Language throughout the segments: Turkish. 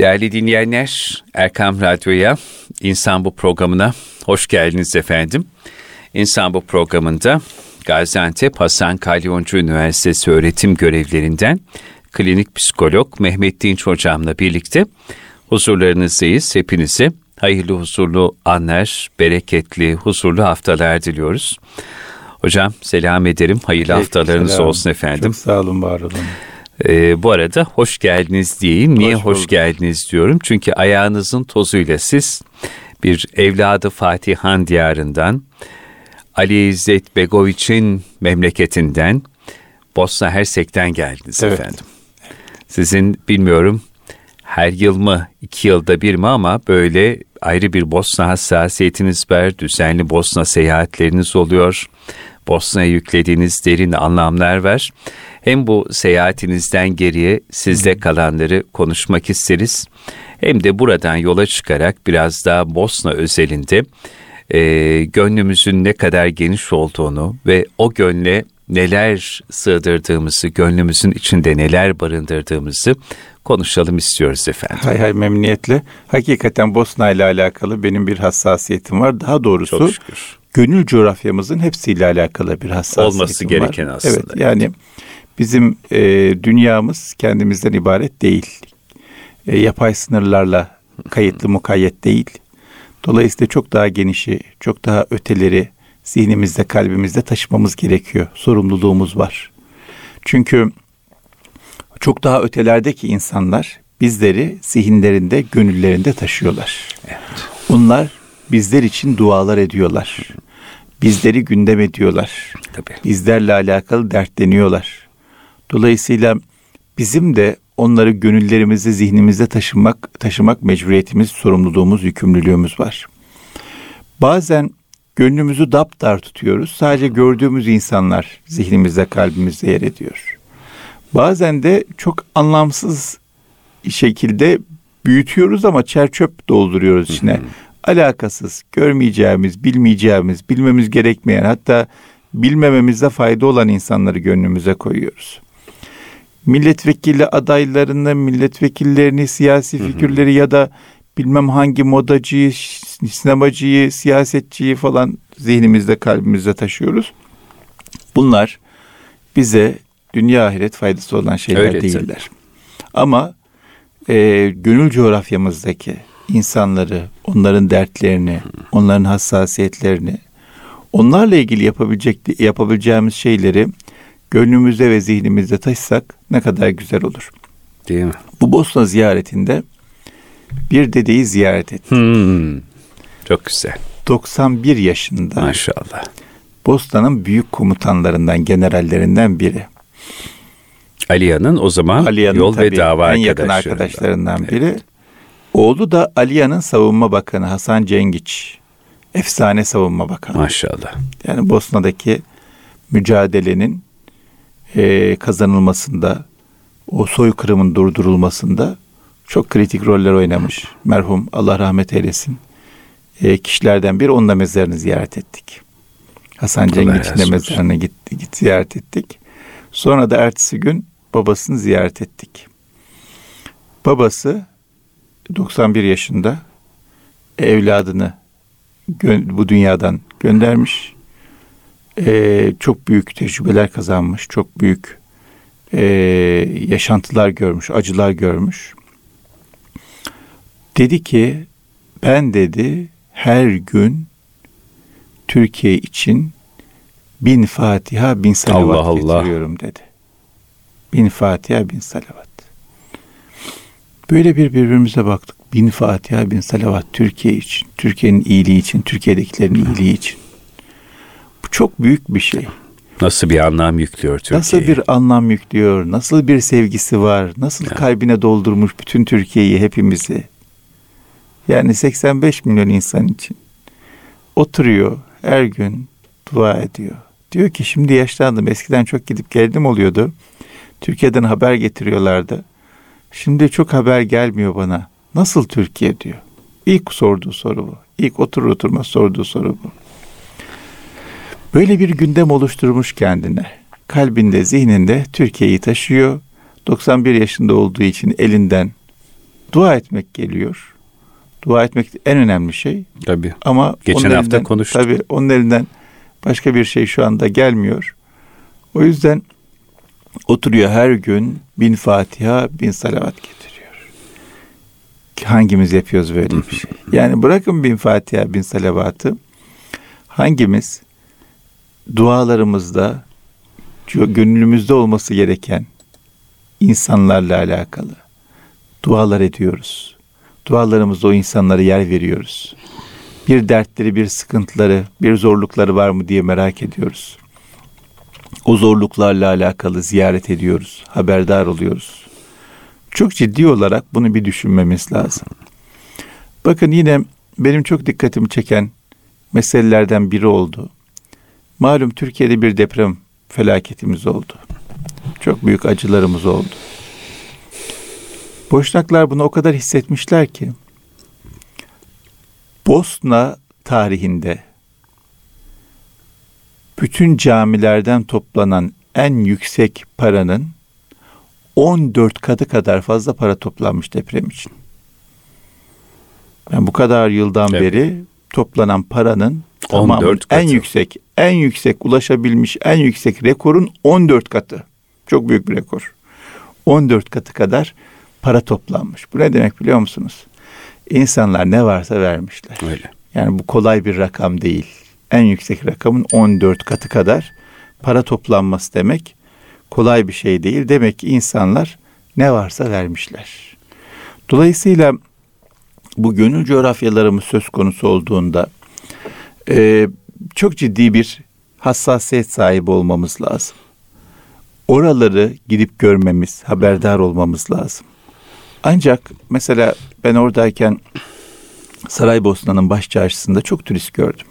Değerli dinleyenler, Erkam Radyo'ya, İnsan Bu programına hoş geldiniz efendim. İnsan Bu programında Gaziantep Hasan Kalyoncu Üniversitesi öğretim görevlerinden klinik psikolog Mehmet Dinç hocamla birlikte huzurlarınızdayız. Hepinize hayırlı, huzurlu anlar, bereketli, huzurlu haftalar diliyoruz. Hocam selam ederim. Hayırlı Peki, haftalarınız selam. olsun efendim. Çok sağ olun, var olun. Ee, bu arada hoş geldiniz diyeyim. Niye hoş, hoş geldiniz diyorum? Çünkü ayağınızın tozuyla siz bir evladı Fatihan diyarından, Ali İzzet Begoviç'in memleketinden, Bosna Hersek'ten geldiniz evet. efendim. Sizin bilmiyorum her yıl mı, iki yılda bir mi ama böyle ayrı bir Bosna hassasiyetiniz var, düzenli Bosna seyahatleriniz oluyor. Bosna'ya yüklediğiniz derin anlamlar var. Hem bu seyahatinizden geriye sizde kalanları konuşmak isteriz. Hem de buradan yola çıkarak biraz daha Bosna özelinde e, gönlümüzün ne kadar geniş olduğunu ve o gönle neler sığdırdığımızı, gönlümüzün içinde neler barındırdığımızı konuşalım istiyoruz efendim. Hay hay memnuniyetle. Hakikaten Bosna ile alakalı benim bir hassasiyetim var. Daha doğrusu Çok şükür. gönül coğrafyamızın hepsiyle alakalı bir hassasiyetim Olması gereken var. aslında. Evet yani bizim e, dünyamız kendimizden ibaret değil. E, yapay sınırlarla kayıtlı mukayyet değil. Dolayısıyla çok daha genişi, çok daha öteleri zihnimizde, kalbimizde taşımamız gerekiyor. Sorumluluğumuz var. Çünkü çok daha ötelerdeki insanlar bizleri zihinlerinde, gönüllerinde taşıyorlar. Evet. Bunlar bizler için dualar ediyorlar. Bizleri gündem ediyorlar. Tabii. Bizlerle alakalı dertleniyorlar. Dolayısıyla bizim de onları gönüllerimizde, zihnimizde taşımak, taşımak mecburiyetimiz, sorumluluğumuz, yükümlülüğümüz var. Bazen gönlümüzü daptar tutuyoruz. Sadece gördüğümüz insanlar zihnimizde, kalbimizde yer ediyor. Bazen de çok anlamsız şekilde büyütüyoruz ama çerçöp dolduruyoruz içine. Alakasız, görmeyeceğimiz, bilmeyeceğimiz, bilmemiz gerekmeyen hatta bilmememizde fayda olan insanları gönlümüze koyuyoruz. Milletvekili adaylarını, milletvekillerini, siyasi figürleri ya da bilmem hangi modacıyı, sinemacıyı, siyasetçiyi falan zihnimizde, kalbimizde taşıyoruz. Bunlar bize dünya ahiret faydası olan şeyler Öyle değiller. Tabii. Ama e, gönül coğrafyamızdaki insanları, onların dertlerini, onların hassasiyetlerini, onlarla ilgili yapabilecek yapabileceğimiz şeyleri gönlümüzde ve zihnimizde taşısak ne kadar güzel olur. Değil mi? Bu Bosna ziyaretinde bir dedeyi ziyaret ettim. Hmm, çok güzel. 91 yaşında. Maşallah. Bosna'nın büyük komutanlarından, generallerinden biri. Aliya'nın o zaman Aliya'nın yol ve dava en yakın arkadaşlarından biri. Evet. Oğlu da Aliya'nın savunma bakanı Hasan Cengiç. Efsane savunma bakanı. Maşallah. Yani Bosna'daki mücadelenin e, kazanılmasında, o soykırımın durdurulmasında çok kritik roller oynamış. Merhum Allah rahmet eylesin. E, kişilerden biri onun da mezarını ziyaret ettik. Hasan Cengiç'in de mezarına git, git ziyaret ettik. Sonra da ertesi gün babasını ziyaret ettik. Babası 91 yaşında evladını bu dünyadan göndermiş. Ee, çok büyük tecrübeler kazanmış, çok büyük e, yaşantılar görmüş, acılar görmüş. Dedi ki ben dedi her gün Türkiye için bin Fatiha bin salavat Allah Allah. getiriyorum dedi. Bin Fatiha bin salavat. Böyle bir birbirimize baktık. Bin Fatiha bin salavat Türkiye için, Türkiye'nin iyiliği için, Türkiye'dekilerin iyiliği için. Bu çok büyük bir şey. Nasıl bir anlam yüklüyor Türkiye? Nasıl bir anlam yüklüyor? Nasıl bir sevgisi var? Nasıl ya. kalbine doldurmuş bütün Türkiye'yi, hepimizi? Yani 85 milyon insan için oturuyor her gün dua ediyor. Diyor ki şimdi yaşlandım. Eskiden çok gidip geldim oluyordu. Türkiye'den haber getiriyorlardı. Şimdi çok haber gelmiyor bana. Nasıl Türkiye diyor. İlk sorduğu soru bu. İlk oturur oturmaz sorduğu soru bu. Böyle bir gündem oluşturmuş kendine. Kalbinde, zihninde Türkiye'yi taşıyor. 91 yaşında olduğu için elinden dua etmek geliyor. Dua etmek en önemli şey. Tabii. Ama geçen hafta elinden, konuştuk. Tabii onun elinden başka bir şey şu anda gelmiyor. O yüzden oturuyor her gün bin Fatiha, bin salavat getiriyor. Hangimiz yapıyoruz böyle bir şey? Yani bırakın bin Fatiha, bin salavatı. Hangimiz dualarımızda gönlümüzde olması gereken insanlarla alakalı dualar ediyoruz. Dualarımızda o insanlara yer veriyoruz. Bir dertleri, bir sıkıntıları, bir zorlukları var mı diye merak ediyoruz. O zorluklarla alakalı ziyaret ediyoruz, haberdar oluyoruz. Çok ciddi olarak bunu bir düşünmemiz lazım. Bakın yine benim çok dikkatimi çeken meselelerden biri oldu. Malum Türkiye'de bir deprem felaketimiz oldu. Çok büyük acılarımız oldu. Boşnaklar bunu o kadar hissetmişler ki Bosna tarihinde bütün camilerden toplanan en yüksek paranın 14 katı kadar fazla para toplanmış deprem için. Yani bu kadar yıldan evet. beri toplanan paranın 14 katı. en yüksek, en yüksek ulaşabilmiş en yüksek rekorun 14 katı. Çok büyük bir rekor. 14 katı kadar para toplanmış. Bu ne demek biliyor musunuz? İnsanlar ne varsa vermişler. Öyle. Yani bu kolay bir rakam değil. En yüksek rakamın 14 katı kadar para toplanması demek kolay bir şey değil. Demek ki insanlar ne varsa vermişler. Dolayısıyla bu gönül coğrafyalarımız söz konusu olduğunda e, çok ciddi bir hassasiyet sahibi olmamız lazım. Oraları gidip görmemiz, haberdar olmamız lazım. Ancak mesela ben oradayken Saraybosna'nın baş çarşısında çok turist gördüm.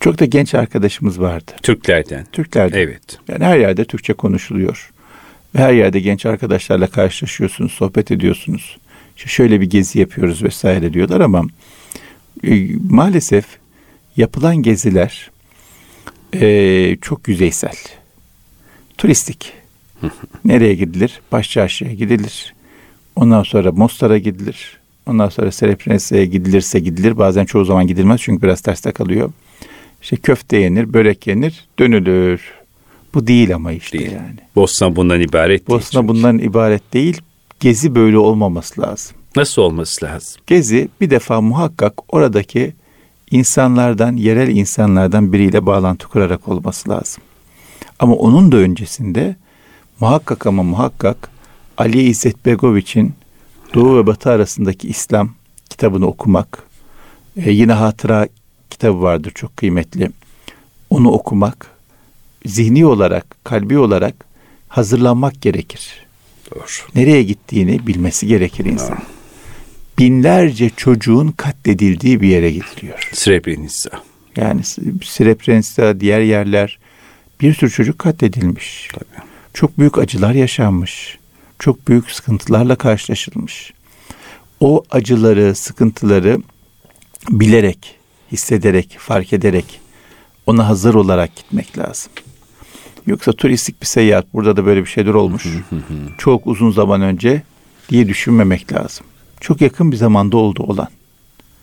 Çok da genç arkadaşımız vardı. Türklerden. Türklerden. Evet. Yani her yerde Türkçe konuşuluyor. Ve her yerde genç arkadaşlarla karşılaşıyorsunuz, sohbet ediyorsunuz. İşte şöyle bir gezi yapıyoruz vesaire diyorlar ama e, maalesef yapılan geziler e, çok yüzeysel. Turistik. Nereye gidilir? Başçarşıya gidilir. Ondan sonra Mostar'a gidilir. Ondan sonra Srebrenica'ya gidilirse gidilir. Bazen çoğu zaman gidilmez çünkü biraz terste kalıyor. İşte köfte yenir, börek yenir, dönülür. Bu değil ama işte değil. yani. Bosna bundan ibaret değil. Bosna bundan ibaret değil. Gezi böyle olmaması lazım. Nasıl olması lazım? Gezi bir defa muhakkak oradaki insanlardan, yerel insanlardan biriyle bağlantı kurarak olması lazım. Ama onun da öncesinde muhakkak ama muhakkak Ali İzzet Begoviç'in Doğu ve Batı arasındaki İslam kitabını okumak, e, yine hatıra kitabı vardır çok kıymetli. Onu okumak, zihni olarak, kalbi olarak hazırlanmak gerekir. Doğru. Nereye gittiğini bilmesi gerekir insan. Doğru. Binlerce çocuğun katledildiği bir yere gidiliyor. Srebrenica. Yani Srebrenica, diğer yerler bir sürü çocuk katledilmiş. Tabii. Çok büyük acılar yaşanmış çok büyük sıkıntılarla karşılaşılmış. O acıları, sıkıntıları bilerek, hissederek, fark ederek ona hazır olarak gitmek lazım. Yoksa turistik bir seyahat burada da böyle bir şeyler olmuş. çok uzun zaman önce diye düşünmemek lazım. Çok yakın bir zamanda oldu olan.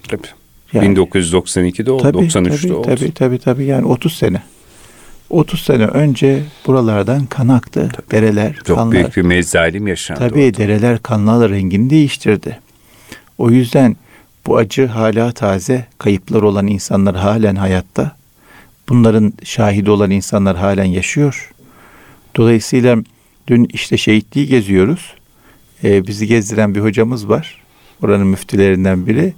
Tabii. Yani, 1992'de oldu, tabii, 93'te tabii, oldu. Tabii tabii tabii yani 30 sene. 30 sene önce buralardan kan aktı. Tabii. Dereler, Çok kanlar. büyük bir mezzalim yaşandı. Tabii orada. dereler kanlar rengini değiştirdi. O yüzden bu acı hala taze. Kayıplar olan insanlar halen hayatta. Bunların şahidi olan insanlar halen yaşıyor. Dolayısıyla dün işte şehitliği geziyoruz. Ee, bizi gezdiren bir hocamız var. Oranın müftülerinden biri.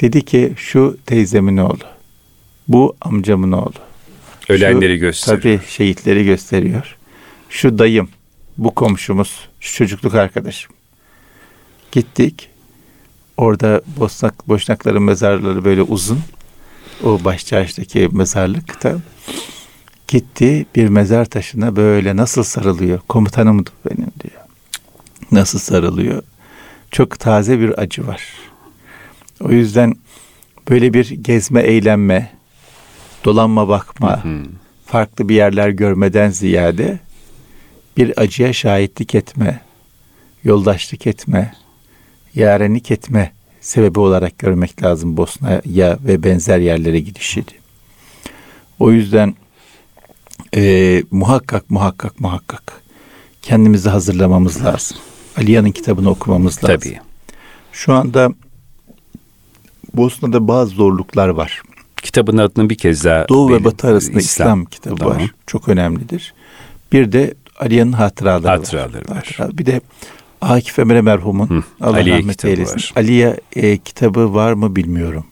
Dedi ki şu teyzemin oğlu. Bu amcamın oğlu. Ölenleri şu, gösteriyor. Tabii şehitleri gösteriyor. Şu dayım, bu komşumuz, şu çocukluk arkadaşım. Gittik. Orada Bosnak, Boşnakların mezarları böyle uzun. O başçarşıdaki mezarlıkta. Gitti bir mezar taşına böyle nasıl sarılıyor. Komutanım benim diyor. Nasıl sarılıyor. Çok taze bir acı var. O yüzden böyle bir gezme, eğlenme, dolanma bakma, hı hı. farklı bir yerler görmeden ziyade bir acıya şahitlik etme, yoldaşlık etme, yarenlik etme sebebi olarak görmek lazım Bosna'ya ve benzer yerlere gidişi. O yüzden e, muhakkak muhakkak muhakkak kendimizi hazırlamamız lazım. Aliya'nın kitabını okumamız lazım. Tabii. Şu anda Bosna'da bazı zorluklar var. Kitabın adını bir kez daha Doğu ve Batı arasında İslam, İslam kitabı tamam. var. Çok önemlidir. Bir de Aliya'nın hatıraları, hatıraları var. var. Bir de Akif Emre merhumun Hı, Allah Aliye rahmet eylesin. Aliye e, kitabı var mı bilmiyorum.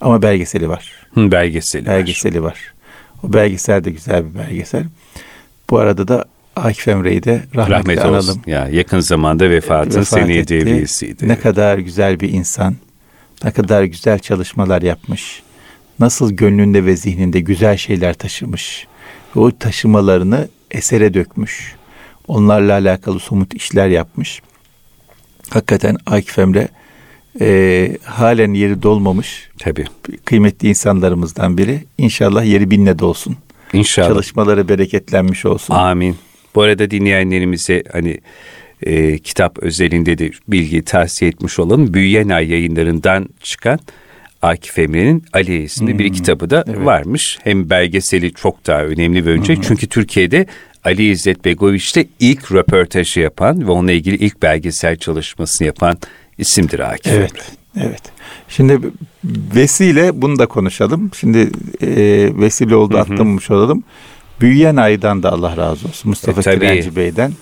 Ama belgeseli var. Hı, belgeseli, belgeseli var. var. O belgesel de güzel bir belgesel. Bu arada da Akif Emre'yi de rahmetle Rahmet analım. Olsun. Ya yakın zamanda vefatın Vefat seneye devriyesiydi. Ne kadar güzel bir insan. Ne kadar güzel çalışmalar yapmış. Nasıl gönlünde ve zihninde güzel şeyler taşımış. Ve o taşımalarını esere dökmüş. Onlarla alakalı somut işler yapmış. Hakikaten Akif Emre e, halen yeri dolmamış. Tabii. Kıymetli insanlarımızdan biri. İnşallah yeri binle dolsun. İnşallah. Çalışmaları bereketlenmiş olsun. Amin. Bu arada dinleyenlerimize hani e, kitap özelinde de bilgi tavsiye etmiş olalım. Büyüyen Ay yayınlarından çıkan Akif Emre'nin Ali isimli hmm, bir kitabı da evet. varmış. Hem belgeseli çok daha önemli ve önce hmm. çünkü Türkiye'de Ali İzzet Begoviç'te ilk röportajı yapan ve onunla ilgili ilk belgesel çalışmasını yapan isimdir Akif evet, Emre. Evet. Şimdi vesile bunu da konuşalım. Şimdi e, vesile oldu atlamış olalım. Büyüyen Ay'dan da Allah razı olsun. Mustafa e, Kirenci Bey'den.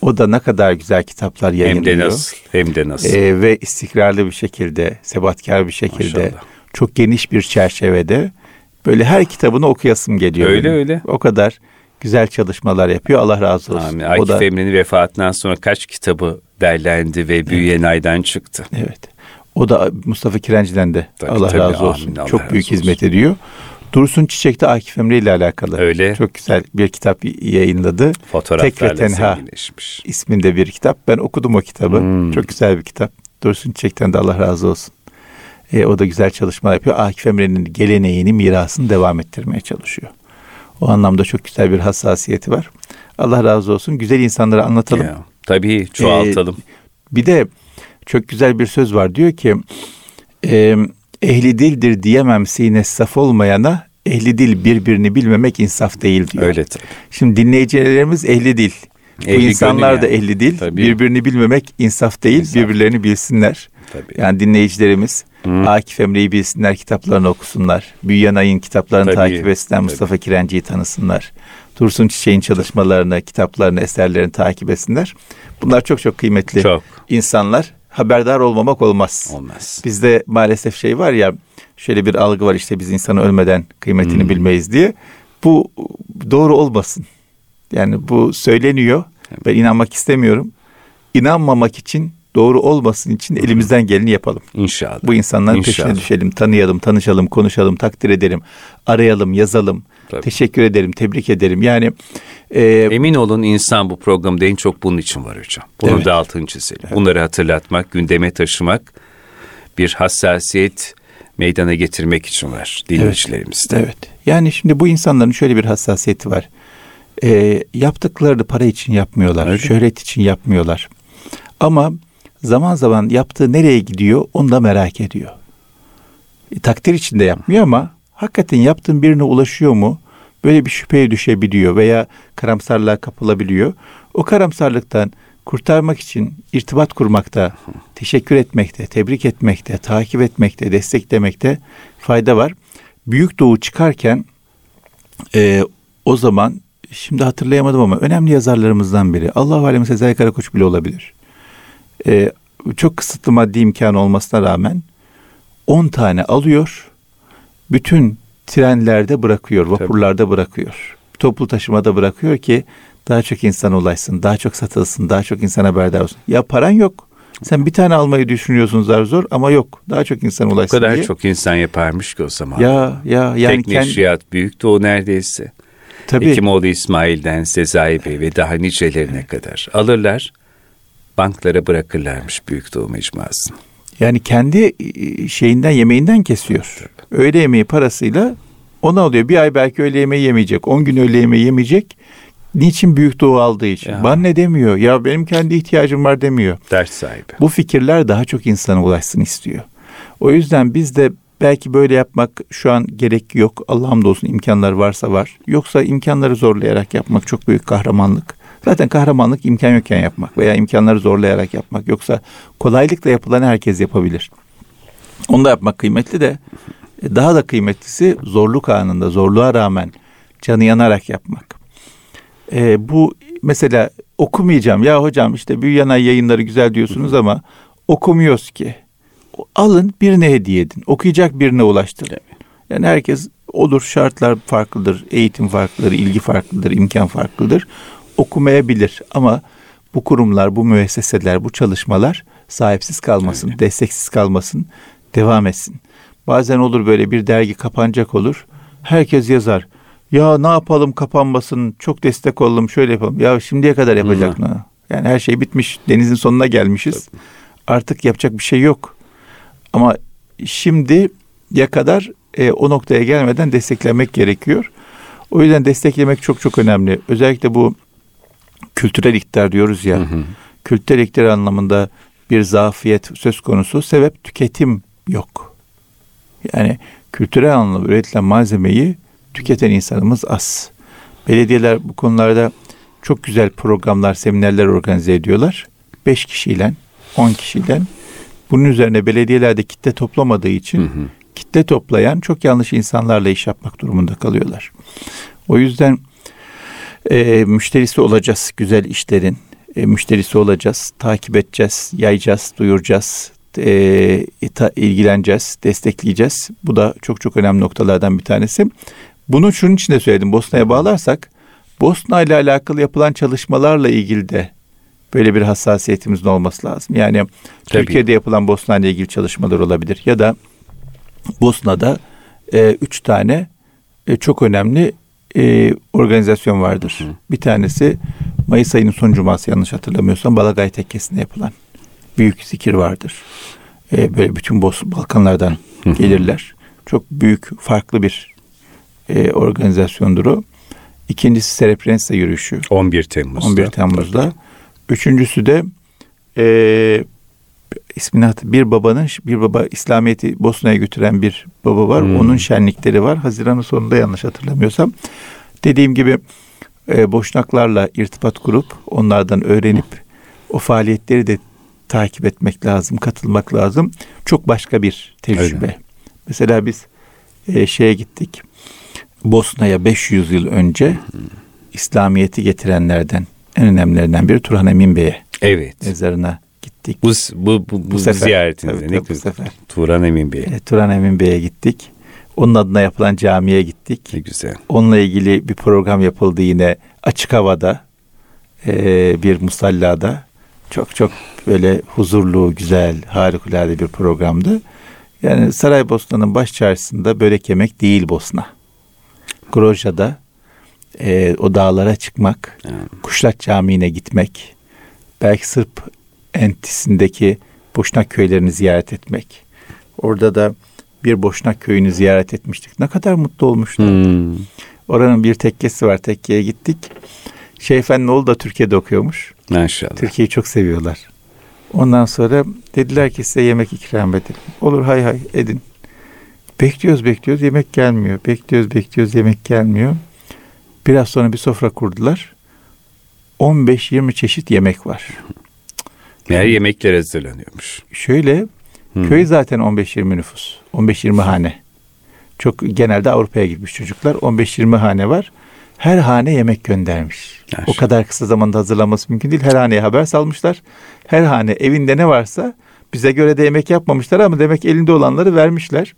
O da ne kadar güzel kitaplar yayınlıyor. Hem de nasıl. Hem de nasıl. Ee, ve istikrarlı bir şekilde, sebatkar bir şekilde, Maşallah. çok geniş bir çerçevede böyle her kitabını okuyasım geliyor. Öyle benim. öyle. O kadar güzel çalışmalar yapıyor. Allah razı olsun. Amin. Akif da... Emre'nin vefatından sonra kaç kitabı derlendi ve Büyüyen evet. Ay'dan çıktı. Evet. O da Mustafa Kirenci'den de tabii, Allah tabii, razı olsun. Amin, Allah çok büyük olsun. hizmet ediyor. Dursun Çiçek de Akif Emre ile alakalı. Öyle. Çok güzel bir kitap yayınladı. Fotoğraflarla Tek ve Tenha isminde bir kitap. Ben okudum o kitabı. Hmm. Çok güzel bir kitap. Dursun Çiçek'ten de Allah razı olsun. E, o da güzel çalışma yapıyor. Akif Emre'nin geleneğini, mirasını devam ettirmeye çalışıyor. O anlamda çok güzel bir hassasiyeti var. Allah razı olsun. Güzel insanlara anlatalım. Ya, tabii çoğaltalım. Ee, bir de çok güzel bir söz var. Diyor ki e, ehli dildir diyemem sine saf olmayana ehli dil birbirini bilmemek insaf değil diyor. Öyle tabii. Şimdi dinleyicilerimiz ehli dil. Ehli Bu insanlar yani. da ehli dil. Tabii. Birbirini bilmemek insaf değil. İnsaf. Birbirlerini bilsinler. Tabii. Yani dinleyicilerimiz Hı. Akif Emre'yi bilsinler, kitaplarını okusunlar. Büyüyen Ay'ın kitaplarını tabii. takip etsinler. Mustafa Kirenci'yi tanısınlar. Dursun Çiçek'in çalışmalarını, kitaplarını, eserlerini takip etsinler. Bunlar çok çok kıymetli çok. insanlar haberdar olmamak olmaz. Olmaz. Bizde maalesef şey var ya şöyle bir algı var işte biz insanı ölmeden kıymetini hmm. bilmeyiz diye. Bu doğru olmasın. Yani bu söyleniyor. Evet. Ben inanmak istemiyorum. İnanmamak için doğru olmasın için elimizden geleni yapalım. İnşallah. Bu insanların İnşallah. peşine düşelim, tanıyalım, tanışalım, konuşalım, takdir edelim, arayalım, yazalım. Tabii. Teşekkür ederim, tebrik ederim. Yani e, emin olun insan bu programda en çok bunun için var hocam. Bunu evet. da altını çizelim. Evet. Bunları hatırlatmak, gündeme taşımak, bir hassasiyet meydana getirmek için var dinleyicilerimizde. Evet. evet. Yani şimdi bu insanların şöyle bir hassasiyeti var. E, yaptıklarını para için yapmıyorlar, Öyle. şöhret için yapmıyorlar. Ama zaman zaman yaptığı nereye gidiyor onu da merak ediyor. E, takdir içinde yapmıyor ama hakikaten yaptığın birine ulaşıyor mu? Böyle bir şüpheye düşebiliyor veya karamsarlığa kapılabiliyor. O karamsarlıktan kurtarmak için irtibat kurmakta, teşekkür etmekte, tebrik etmekte, takip etmekte, desteklemekte fayda var. Büyük Doğu çıkarken e, o zaman şimdi hatırlayamadım ama önemli yazarlarımızdan biri. Allah alem Sezai Karakoç bile olabilir. E, çok kısıtlı maddi imkan olmasına rağmen 10 tane alıyor. Bütün trenlerde bırakıyor, vapurlarda Tabii. bırakıyor. Toplu taşımada bırakıyor ki daha çok insan ulaşsın, daha çok satılsın, daha çok insan haberdar olsun. Ya paran yok. Sen bir tane almayı düşünüyorsun zar zor ama yok. Daha çok insan ulaşsın O kadar diye. çok insan yaparmış ki o zaman. Ya ya yani Tekneşriyat kendi... büyüktü o neredeyse. Tabii. Hekimoğlu İsmail'den Sezai Bey ve daha nicelerine kadar alırlar banklara bırakırlarmış Büyük Doğu Mecmuası'nı. Yani kendi e, şeyinden yemeğinden kesiyor. Öğle yemeği parasıyla ona alıyor. Bir ay belki öğle yemeği yemeyecek. On gün öğle yemeği yemeyecek. Niçin büyük doğu aldığı için? Ya. Bana ne demiyor? Ya benim kendi ihtiyacım var demiyor. Ders sahibi. Bu fikirler daha çok insana ulaşsın istiyor. O yüzden biz de belki böyle yapmak şu an gerek yok. Allah hamdolsun imkanlar varsa var. Yoksa imkanları zorlayarak yapmak çok büyük kahramanlık. Zaten kahramanlık imkan yokken yapmak veya imkanları zorlayarak yapmak. Yoksa kolaylıkla yapılan herkes yapabilir. Onu da yapmak kıymetli de daha da kıymetlisi zorluk anında, zorluğa rağmen canı yanarak yapmak. Ee, bu mesela okumayacağım. Ya hocam işte Büyüyen Ay yayınları güzel diyorsunuz ama okumuyoruz ki. Alın birine hediye edin. Okuyacak birine ulaştırın. Yani herkes olur şartlar farklıdır, eğitim farklıdır, ilgi farklıdır, imkan farklıdır. Okumayabilir ama bu kurumlar, bu müesseseler, bu çalışmalar sahipsiz kalmasın, Öyle. desteksiz kalmasın, devam etsin. Bazen olur böyle bir dergi kapanacak olur. Herkes yazar. Ya ne yapalım kapanmasın, çok destek olalım, şöyle yapalım. Ya şimdiye kadar yapacak ne? Yani her şey bitmiş, denizin sonuna gelmişiz. Artık yapacak bir şey yok. Ama şimdi ya kadar e, o noktaya gelmeden desteklemek gerekiyor. O yüzden desteklemek çok çok önemli. Özellikle bu kültürel iktidar diyoruz ya. Hı hı. Kültürel iktidar anlamında bir zafiyet söz konusu. Sebep tüketim yok. Yani kültürel anlamda üretilen malzemeyi tüketen insanımız az. Belediyeler bu konularda çok güzel programlar, seminerler organize ediyorlar. Beş kişiyle, on kişiyle. Bunun üzerine belediyelerde kitle toplamadığı için hı hı. kitle toplayan çok yanlış insanlarla iş yapmak durumunda kalıyorlar. O yüzden e, müşterisi olacağız güzel işlerin. E, müşterisi olacağız, takip edeceğiz, yayacağız, duyuracağız, e, ita, ilgileneceğiz, destekleyeceğiz. Bu da çok çok önemli noktalardan bir tanesi. Bunu şunun için de söyledim. Bosna'ya bağlarsak Bosna ile alakalı yapılan çalışmalarla ilgili de böyle bir hassasiyetimizin olması lazım. Yani Tabii. Türkiye'de yapılan Bosna ile ilgili çalışmalar olabilir ya da Bosna'da e, üç tane e, çok önemli e, organizasyon vardır. Hı. Bir tanesi Mayıs ayının son cuması yanlış hatırlamıyorsam Balagay Tekkesi'nde yapılan büyük zikir vardır. E, böyle bütün Bos Balkanlardan gelirler. Çok büyük farklı bir e, organizasyondur o. İkincisi Sereprensa yürüyüşü. 11 Temmuz'da. 11 Temmuz'da. Üçüncüsü de e, ismini bir babanın bir baba İslamiyet'i Bosna'ya götüren bir baba var. Hmm. Onun şenlikleri var. Haziran'ın sonunda yanlış hatırlamıyorsam. Dediğim gibi e, boşnaklarla irtibat kurup onlardan öğrenip o faaliyetleri de takip etmek lazım, katılmak lazım. Çok başka bir tecrübe. Öyle. Mesela biz e, şeye gittik. Bosna'ya 500 yıl önce. İslamiyet'i getirenlerden en önemlilerinden biri Turhan Emin Bey'e. Evet. Mezarına gittik. Bu bu bu, bu, bu sefer, ziyaretinizde ne bu sefer. Turan Emin Bey'e. E, Turan Emin Bey'e gittik. Onun adına yapılan camiye gittik. Ne güzel. Onunla ilgili bir program yapıldı yine açık havada e, bir musallada. Çok çok böyle huzurlu, güzel, harikulade bir programdı. Yani Saraybosna'nın baş çarşısında börek yemek değil Bosna. Groja'da e, o dağlara çıkmak, hmm. Kuşlat Camii'ne gitmek, belki Sırp entisindeki Boşnak köylerini ziyaret etmek. Orada da bir Boşnak köyünü ziyaret etmiştik. Ne kadar mutlu olmuşlar. Hmm. Oranın bir tekkesi var. Tekkeye gittik. Şeyh Efendi'nin oğlu da Türkiye'de okuyormuş. Maşallah. Türkiye'yi çok seviyorlar. Ondan sonra dediler ki size yemek ikram edelim. Olur hay hay edin. Bekliyoruz bekliyoruz yemek gelmiyor. Bekliyoruz bekliyoruz yemek gelmiyor. Biraz sonra bir sofra kurdular. 15-20 çeşit yemek var. Meğer yemekler hazırlanıyormuş. Şöyle hmm. köy zaten 15-20 nüfus. 15-20 hane. Çok genelde Avrupa'ya gitmiş çocuklar. 15-20 hane var. Her hane yemek göndermiş. Her o kadar kısa zamanda hazırlanması mümkün değil. Her haneye haber salmışlar. Her hane evinde ne varsa bize göre de yemek yapmamışlar ama demek elinde olanları vermişler.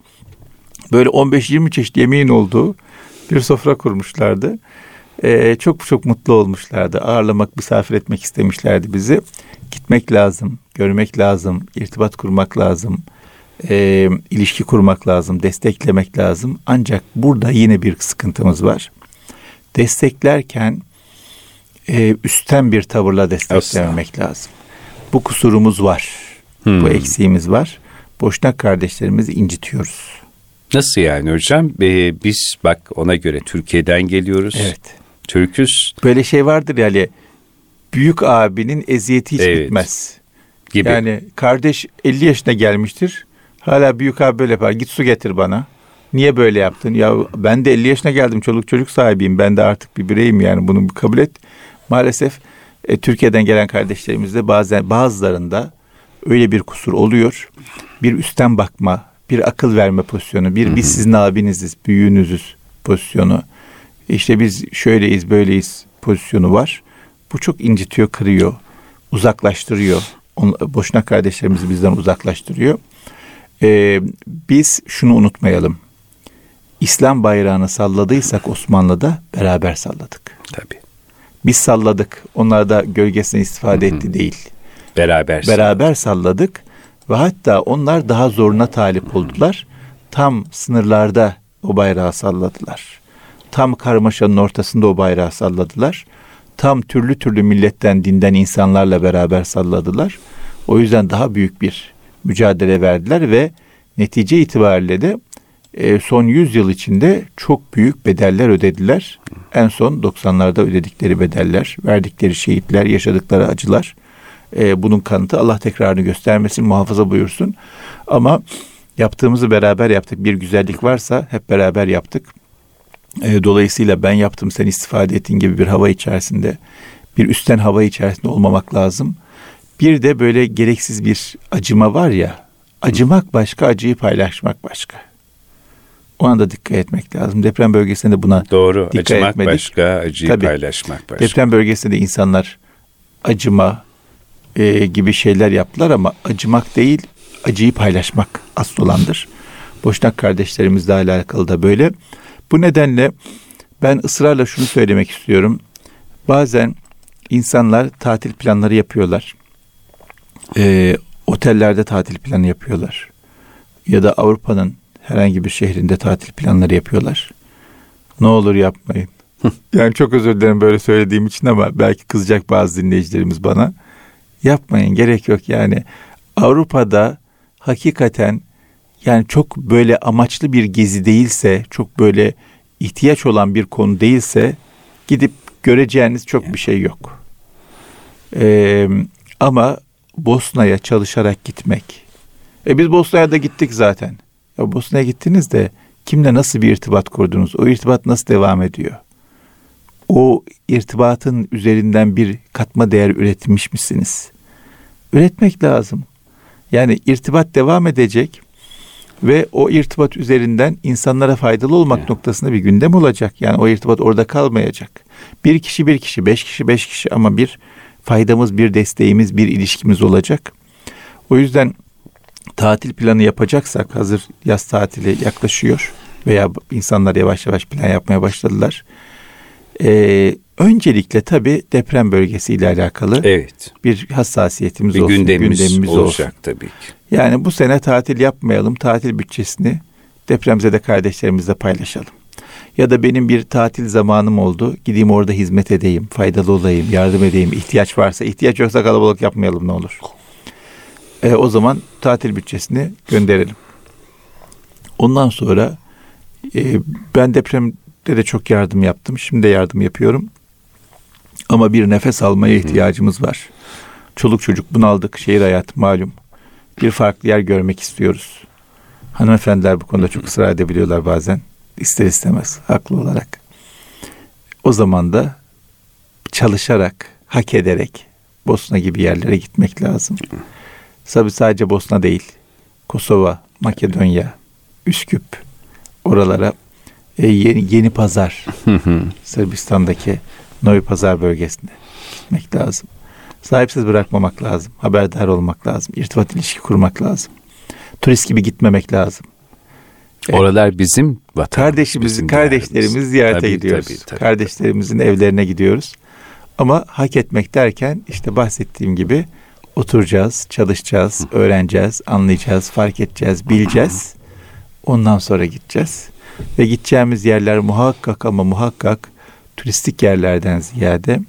Böyle 15-20 çeşit yemeğin olduğu bir sofra kurmuşlardı. Ee, çok çok mutlu olmuşlardı. Ağırlamak, misafir etmek istemişlerdi bizi. Gitmek lazım, görmek lazım, irtibat kurmak lazım, e, ilişki kurmak lazım, desteklemek lazım. Ancak burada yine bir sıkıntımız var. Desteklerken e, üstten bir tavırla desteklememek Asla. lazım. Bu kusurumuz var. Hmm. Bu eksiğimiz var. Boşnak kardeşlerimizi incitiyoruz. Nasıl yani hocam? Ee, biz bak ona göre Türkiye'den geliyoruz. Evet. Türküz. Böyle şey vardır yani büyük abinin eziyeti hiç Evet. bitmez. Gibi. Yani kardeş 50 yaşına gelmiştir. Hala büyük abi böyle yapar. Git su getir bana. Niye böyle yaptın? Ya ben de 50 yaşına geldim. Çoluk çocuk sahibiyim. Ben de artık bir bireyim yani. Bunu kabul et. Maalesef e, Türkiye'den gelen kardeşlerimizde bazen bazılarında öyle bir kusur oluyor. Bir üstten bakma, bir akıl verme pozisyonu, bir biz sizin abiniziz, büyüğünüzüz pozisyonu. İşte biz şöyleyiz, böyleyiz pozisyonu var. Bu çok incitiyor, kırıyor, uzaklaştırıyor. On, boşuna kardeşlerimizi bizden uzaklaştırıyor. Ee, biz şunu unutmayalım. İslam bayrağını salladıysak Osmanlı'da beraber salladık. Tabii. Biz salladık. Onlar da gölgesine istifade etti değil. Beraber. Beraber salladık ve hatta onlar daha zoruna talip oldular. Tam sınırlarda o bayrağı salladılar. Tam karmaşanın ortasında o bayrağı salladılar. Tam türlü türlü milletten, dinden insanlarla beraber salladılar. O yüzden daha büyük bir mücadele verdiler ve netice itibariyle de e, son 100 yıl içinde çok büyük bedeller ödediler. En son 90'larda ödedikleri bedeller, verdikleri şehitler, yaşadıkları acılar. E, bunun kanıtı Allah tekrarını göstermesin, muhafaza buyursun. Ama yaptığımızı beraber yaptık. Bir güzellik varsa hep beraber yaptık. E, dolayısıyla ben yaptım, sen istifade ettin gibi bir hava içerisinde, bir üstten hava içerisinde olmamak lazım. Bir de böyle gereksiz bir acıma var ya, acımak başka, acıyı paylaşmak başka. Ona da dikkat etmek lazım. Deprem bölgesinde buna Doğru. dikkat Acımak etmedik. başka, acıyı Tabii. paylaşmak başka. Deprem bölgesinde insanlar acıma e, gibi şeyler yaptılar ama acımak değil, acıyı paylaşmak asıl olandır. Boşnak kardeşlerimizle alakalı da böyle. Bu nedenle ben ısrarla şunu söylemek istiyorum. Bazen insanlar tatil planları yapıyorlar. E, otellerde tatil planı yapıyorlar. Ya da Avrupa'nın herhangi bir şehrinde tatil planları yapıyorlar. Ne olur yapmayın. Yani çok özür dilerim böyle söylediğim için ama belki kızacak bazı dinleyicilerimiz bana. Yapmayın gerek yok yani. Avrupa'da hakikaten yani çok böyle amaçlı bir gezi değilse, çok böyle ihtiyaç olan bir konu değilse gidip göreceğiniz çok bir şey yok. Ee, ama Bosna'ya çalışarak gitmek. E biz Bosna'ya da gittik zaten. Ya Bosna'ya gittiniz de kimle nasıl bir irtibat kurdunuz? O irtibat nasıl devam ediyor? O irtibatın üzerinden bir katma değer üretmiş misiniz? Üretmek lazım. Yani irtibat devam edecek ve o irtibat üzerinden insanlara faydalı olmak Evet. noktasında bir gündem olacak. Yani o irtibat orada kalmayacak. Bir kişi bir kişi, beş kişi beş kişi ama bir faydamız, bir desteğimiz, bir ilişkimiz olacak. O yüzden tatil planı yapacaksak hazır yaz tatili yaklaşıyor veya insanlar yavaş yavaş plan yapmaya başladılar. Ee, öncelikle tabii deprem bölgesiyle alakalı Evet. bir hassasiyetimiz Bir olsun, gündemimiz, gündemimiz olacak olsun. tabii ki. Yani bu sene tatil yapmayalım, tatil bütçesini depremzede kardeşlerimizle paylaşalım. Ya da benim bir tatil zamanım oldu, gideyim orada hizmet edeyim, faydalı olayım, yardım edeyim, ihtiyaç varsa, ihtiyaç yoksa kalabalık yapmayalım ne olur. E, o zaman tatil bütçesini gönderelim. Ondan sonra e, ben depremde de çok yardım yaptım, şimdi de yardım yapıyorum. Ama bir nefes almaya ihtiyacımız var. Çoluk çocuk bunaldık, şehir hayatı malum. Bir farklı yer görmek istiyoruz. Hanımefendiler bu konuda çok ısrar edebiliyorlar bazen. İster istemez, haklı olarak. O zaman da çalışarak, hak ederek Bosna gibi yerlere gitmek lazım. Tabii sadece Bosna değil. Kosova, Makedonya, Üsküp oralara e, yeni, yeni pazar Sırbistan'daki Novi Pazar bölgesine gitmek lazım. Sahipsiz bırakmamak lazım. Haberdar olmak lazım. irtibat ilişki kurmak lazım. Turist gibi gitmemek lazım. Evet. Oralar bizim vatanımız. Kardeşimiz, bizim kardeşlerimiz değerimiz. ziyarete Tabii, gidiyoruz. tabii, tabii. Kardeşlerimizin evlerine gidiyoruz. Ama hak etmek derken işte bahsettiğim gibi oturacağız, çalışacağız, öğreneceğiz, anlayacağız, fark edeceğiz, bileceğiz. Ondan sonra gideceğiz. Ve gideceğimiz yerler muhakkak ama muhakkak turistik yerlerden ziyade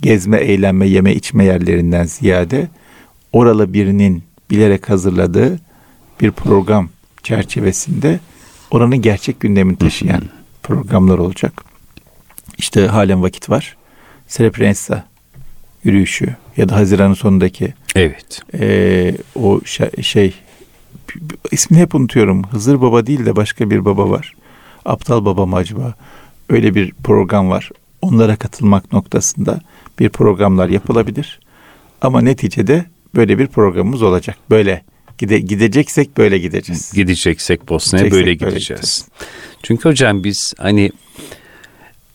gezme, eğlenme, yeme, içme yerlerinden ziyade oralı birinin bilerek hazırladığı bir program çerçevesinde oranın gerçek gündemini taşıyan programlar olacak. işte halen vakit var. Srebrenica yürüyüşü ya da Haziran'ın sonundaki evet e, o şey, şey ismini hep unutuyorum. Hızır Baba değil de başka bir baba var. Aptal Baba mı acaba? Öyle bir program var. Onlara katılmak noktasında bir programlar yapılabilir. Ama neticede böyle bir programımız olacak. Böyle gide, gideceksek böyle gideceğiz. Gideceksek Bosna'ya böyle gideceğiz. gideceğiz. Çünkü hocam biz hani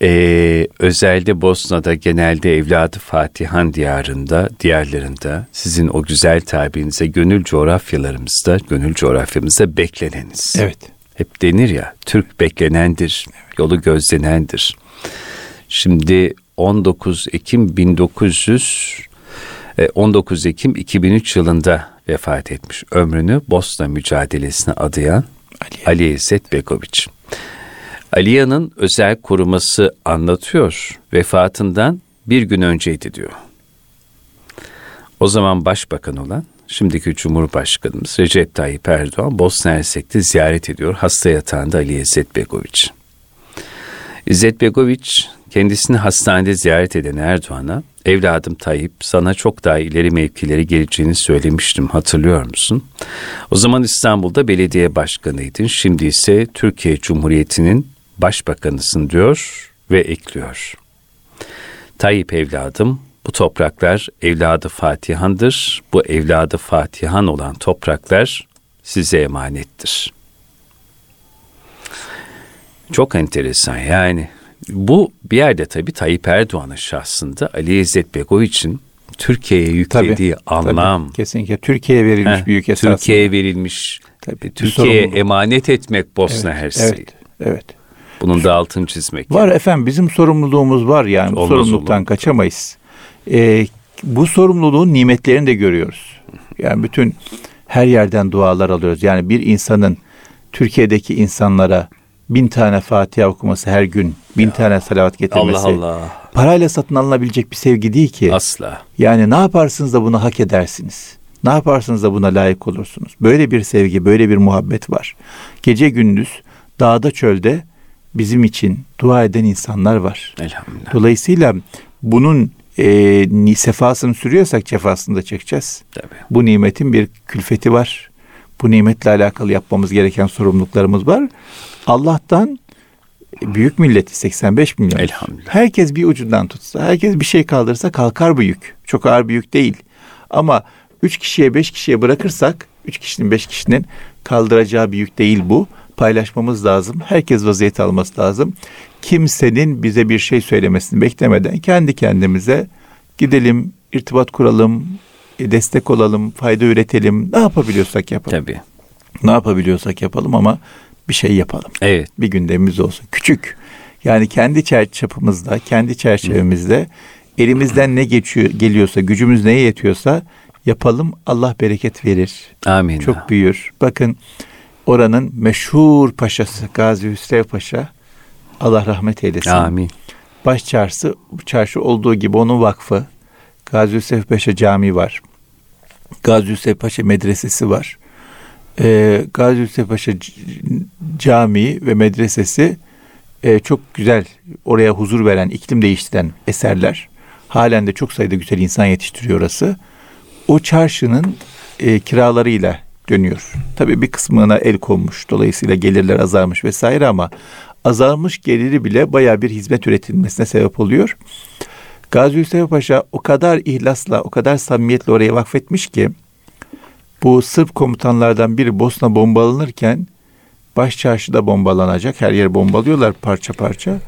e, özellikle Bosna'da genelde evladı Fatihan diyarında, diğerlerinde sizin o güzel tabirinize gönül coğrafyalarımızda, gönül coğrafyamızda bekleneniz. Evet. Hep denir ya, Türk beklenendir, yolu gözlenendir. Şimdi 19 Ekim 1900 19 e, Ekim 2003 yılında vefat etmiş. Ömrünü Bosna mücadelesine adayan Ali, Ali İzzet Begoviç. Aliya'nın özel koruması anlatıyor. Vefatından bir gün önceydi diyor. O zaman başbakan olan şimdiki Cumhurbaşkanımız Recep Tayyip Erdoğan Bosna Hersek'te ziyaret ediyor hasta yatağında Ali İzzet Begoviç. İzzet Begoviç kendisini hastanede ziyaret eden Erdoğan'a evladım Tayyip sana çok daha ileri mevkileri geleceğini söylemiştim hatırlıyor musun? O zaman İstanbul'da belediye başkanıydın şimdi ise Türkiye Cumhuriyeti'nin başbakanısın diyor ve ekliyor. Tayyip evladım bu topraklar evladı Fatihan'dır. Bu evladı Fatihan olan topraklar size emanettir. Çok enteresan yani. Bu bir yerde tabii Tayyip Erdoğan'ın şahsında Ali İzzet için Türkiye'ye yüklediği tabii, anlam. Tabii, kesinlikle Türkiye'ye verilmiş Heh, büyük esasında. Türkiye'ye verilmiş. Tabii, Türkiye'ye emanet etmek Bosna evet, Hersey. Evet, evet. Bunun da altını çizmek. Var yani. efendim bizim sorumluluğumuz var yani bu sorumluluktan olur. kaçamayız. Ee, bu sorumluluğun nimetlerini de görüyoruz. Yani bütün her yerden dualar alıyoruz. Yani bir insanın Türkiye'deki insanlara bin tane Fatiha okuması her gün, bin ya. tane salavat getirmesi. Allah Allah. Parayla satın alınabilecek bir sevgi değil ki. Asla. Yani ne yaparsınız da bunu hak edersiniz. Ne yaparsınız da buna layık olursunuz. Böyle bir sevgi, böyle bir muhabbet var. Gece gündüz dağda çölde bizim için dua eden insanlar var. Elhamdülillah. Dolayısıyla bunun e, sefasını sürüyorsak cefasını da çekeceğiz. Tabii. Bu nimetin bir külfeti var. Bu nimetle alakalı yapmamız gereken sorumluluklarımız var. Allah'tan büyük milleti 85 milyon. Elhamdülillah. Herkes bir ucundan tutsa, herkes bir şey kaldırsa kalkar bu yük. Çok ağır bir yük değil. Ama üç kişiye beş kişiye bırakırsak, üç kişinin beş kişinin kaldıracağı bir yük değil bu paylaşmamız lazım. Herkes vaziyet alması lazım. Kimsenin bize bir şey söylemesini beklemeden kendi kendimize gidelim, irtibat kuralım, e, destek olalım, fayda üretelim. Ne yapabiliyorsak yapalım. Tabii. Ne yapabiliyorsak yapalım ama bir şey yapalım. Evet. Bir gündemimiz olsun. Küçük. Yani kendi çapımızda, kendi çerçevemizde elimizden ne geçiyor, geliyorsa, gücümüz neye yetiyorsa yapalım. Allah bereket verir. Amin. Çok büyür. Bakın oranın meşhur paşası Gazi Hüsrev Paşa Allah rahmet eylesin. Amin. Baş çarşı, çarşı olduğu gibi onun vakfı Gazi Hüsrev Paşa Camii var. Gazi Hüsrev Paşa Medresesi var. Ee, Gazi Hüsrev Paşa Camii ve Medresesi e, çok güzel oraya huzur veren, iklim değiştiren eserler. Halen de çok sayıda güzel insan yetiştiriyor orası. O çarşının e, kiralarıyla dönüyor. Tabii bir kısmına el konmuş. Dolayısıyla gelirler azalmış vesaire ama azalmış geliri bile baya bir hizmet üretilmesine sebep oluyor. Gazi Hüseyin Paşa o kadar ihlasla, o kadar samimiyetle oraya vakfetmiş ki bu Sırp komutanlardan biri Bosna bombalanırken baş çarşıda bombalanacak. Her yer bombalıyorlar parça parça.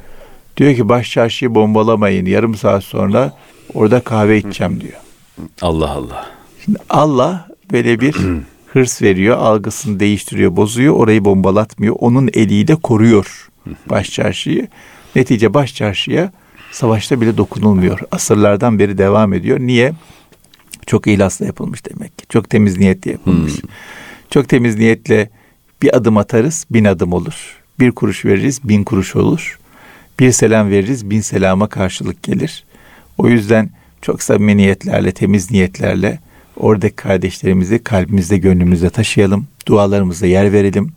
Diyor ki baş çarşıyı bombalamayın. Yarım saat sonra orada kahve içeceğim diyor. Allah Allah. Şimdi Allah böyle bir hırs veriyor, algısını değiştiriyor, bozuyor, orayı bombalatmıyor. Onun eliyle koruyor baş çarşıyı. Netice baş çarşıya savaşta bile dokunulmuyor. Asırlardan beri devam ediyor. Niye? Çok ihlasla yapılmış demek ki. Çok temiz niyetle yapılmış. Hmm. Çok temiz niyetle bir adım atarız, bin adım olur. Bir kuruş veririz, bin kuruş olur. Bir selam veririz, bin selama karşılık gelir. O yüzden çok samimi niyetlerle, temiz niyetlerle Oradaki kardeşlerimizi kalbimizde, gönlümüzde taşıyalım. Dualarımızda yer verelim.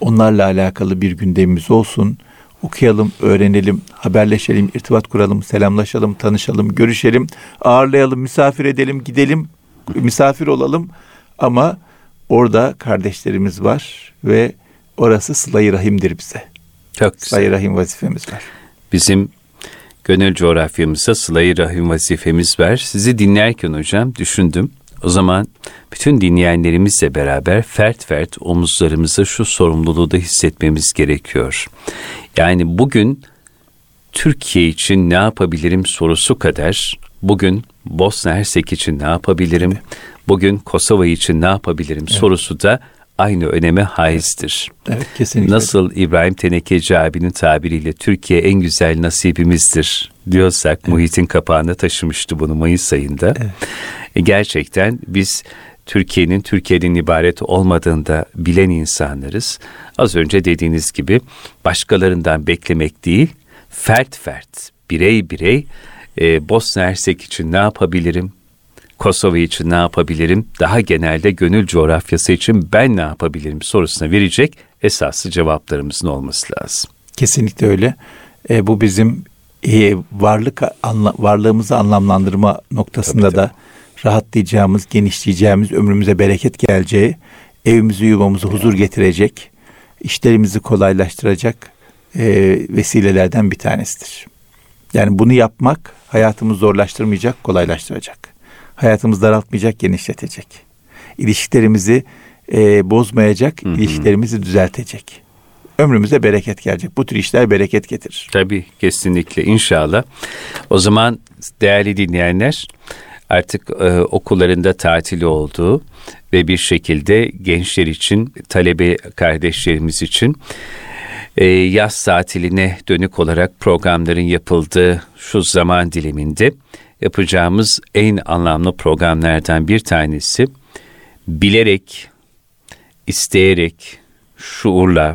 Onlarla alakalı bir gündemimiz olsun. okuyalım, öğrenelim, haberleşelim, irtibat kuralım, selamlaşalım, tanışalım, görüşelim, ağırlayalım, misafir edelim, gidelim, misafir olalım. Ama orada kardeşlerimiz var ve orası sıla rahimdir bize. Çok güzel. Sıla rahim vazifemiz var. Bizim gönül coğrafyamızda sıla rahim vazifemiz var. Sizi dinlerken hocam düşündüm. O zaman bütün dinleyenlerimizle beraber fert fert omuzlarımıza şu sorumluluğu da hissetmemiz gerekiyor. Yani bugün Türkiye için ne yapabilirim sorusu kadar bugün Bosna Hersek için ne yapabilirim, bugün Kosova için ne yapabilirim evet. sorusu da aynı öneme haizdir. Evet, kesinlikle. Nasıl İbrahim Tenekeci abinin tabiriyle Türkiye en güzel nasibimizdir diyorsak evet. Muhit'in kapağına taşımıştı bunu Mayıs ayında. Evet. E, gerçekten biz Türkiye'nin Türkiye'den ibaret olmadığında bilen insanlarız. Az önce dediğiniz gibi başkalarından beklemek değil, fert fert, birey birey e, Bosna Hersek için ne yapabilirim? Kosova için ne yapabilirim? Daha genelde gönül coğrafyası için ben ne yapabilirim sorusuna verecek esaslı cevaplarımızın olması lazım. Kesinlikle öyle. E, bu bizim e, varlık anla, varlığımızı anlamlandırma noktasında tabii, da rahatlayacağımız, genişleyeceğimiz, ömrümüze bereket geleceği, evimizi, yuvamızı huzur getirecek, işlerimizi kolaylaştıracak e, vesilelerden bir tanesidir. Yani bunu yapmak hayatımızı zorlaştırmayacak, kolaylaştıracak. Hayatımızı daraltmayacak, genişletecek. İlişkilerimizi e, bozmayacak, hı hı. ilişkilerimizi düzeltecek. Ömrümüze bereket gelecek. Bu tür işler bereket getirir. Tabii kesinlikle inşallah. O zaman değerli dinleyenler artık e, okullarında tatili olduğu ve bir şekilde gençler için, talebe kardeşlerimiz için e, yaz tatiline dönük olarak programların yapıldığı şu zaman diliminde yapacağımız en anlamlı programlardan bir tanesi bilerek, isteyerek, şuurla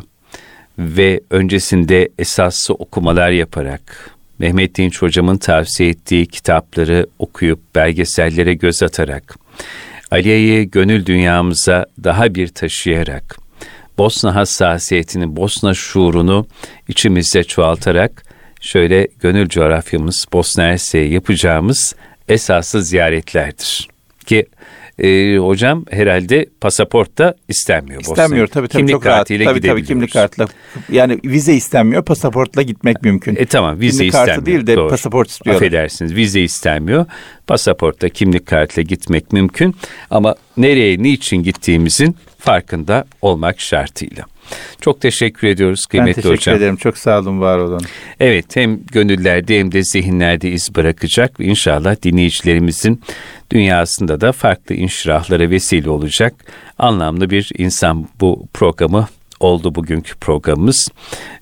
ve öncesinde esaslı okumalar yaparak Mehmet Dinç hocamın tavsiye ettiği kitapları okuyup belgesellere göz atarak Aliye'yi gönül dünyamıza daha bir taşıyarak Bosna hassasiyetini, Bosna şuurunu içimizde çoğaltarak şöyle gönül coğrafyamız Bosna Hersek'e yapacağımız esaslı ziyaretlerdir. Ki e, hocam herhalde pasaport da istenmiyor. İstenmiyor tabii tabii kimlik çok kartıyla rahat. Tabii tabii kimlik kartla. Yani vize istenmiyor, pasaportla gitmek mümkün. E tamam vize kimlik istenmiyor. kartı değil de Doğru. pasaport istiyorlar. Affedersiniz vize istenmiyor. Pasaportta kimlik kartla gitmek mümkün ama nereye niçin gittiğimizin farkında olmak şartıyla. Çok teşekkür ediyoruz kıymetli hocam. Ben teşekkür hocam. ederim. Çok sağ olun, var olun. Evet, hem gönüllerde hem de zihinlerde iz bırakacak. İnşallah dinleyicilerimizin dünyasında da farklı inşirahlara vesile olacak. Anlamlı bir insan bu programı oldu bugünkü programımız.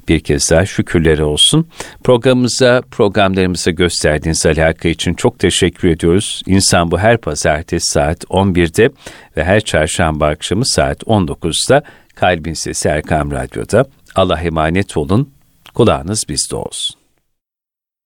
Bir kez daha şükürleri olsun. Programımıza, programlarımıza gösterdiğiniz alaka için çok teşekkür ediyoruz. İnsan bu her pazartesi saat 11'de ve her çarşamba akşamı saat 19'da Kalbin Sesi Erkam Radyo'da. Allah emanet olun. Kulağınız bizde olsun.